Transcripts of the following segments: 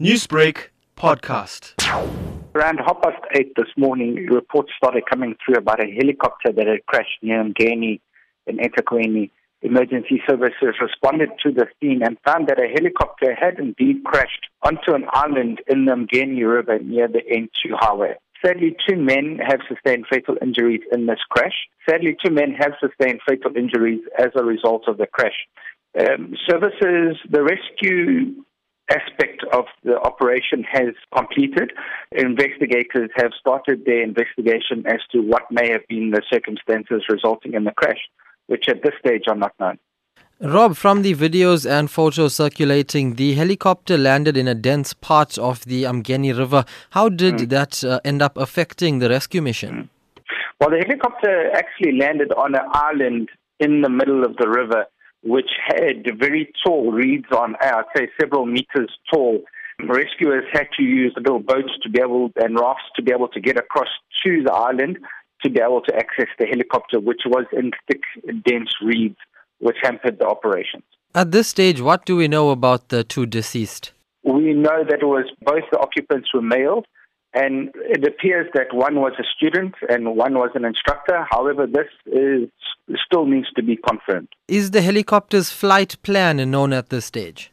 Newsbreak podcast. Around half past eight this morning, reports started coming through about a helicopter that had crashed near Mgeni in eThekwini. Emergency services responded to the scene and found that a helicopter had indeed crashed onto an island in the Mgeni River near the N2 highway. Sadly, two men have sustained fatal injuries in this crash. Sadly, two men have sustained fatal injuries as a result of the crash. Um, services, the rescue aspect of the operation has completed. Investigators have started their investigation as to what may have been the circumstances resulting in the crash, which at this stage are not known. Rob, from the videos and photos circulating, the helicopter landed in a dense part of the Mgeni River. How did mm. that uh, end up affecting the rescue mission? Mm. Well, the helicopter actually landed on an island in the middle of the river which had very tall reeds on, I'd say several meters tall. Rescuers had to use little boats to be able and rafts to be able to get across to the island to be able to access the helicopter, which was in thick, dense reeds, which hampered the operations. At this stage, what do we know about the two deceased? We know that it was both the occupants were male and it appears that one was a student and one was an instructor. However, this is, still needs to be confirmed. Is the helicopter's flight plan known at this stage?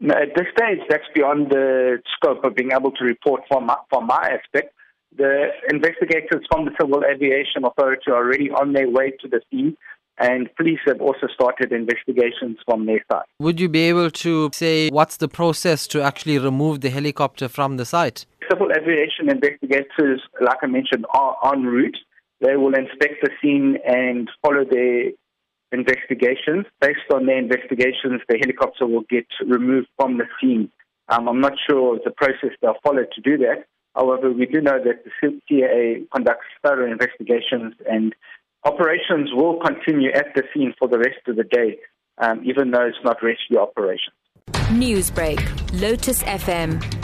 No, at this stage, that's beyond the scope of being able to report from my, from my aspect. The investigators from the Civil Aviation Authority are already on their way to the scene and police have also started investigations from their side. Would you be able to say what's the process to actually remove the helicopter from the site? Civil aviation investigators, like I mentioned, are en route. They will inspect the scene and follow their investigations. Based on their investigations, the helicopter will get removed from the scene. Um, I'm not sure the process they'll follow to do that. However, we do know that the CAA conducts thorough investigations and operations will continue at the scene for the rest of the day, um, even though it's not rescue operations. Newsbreak, Lotus FM,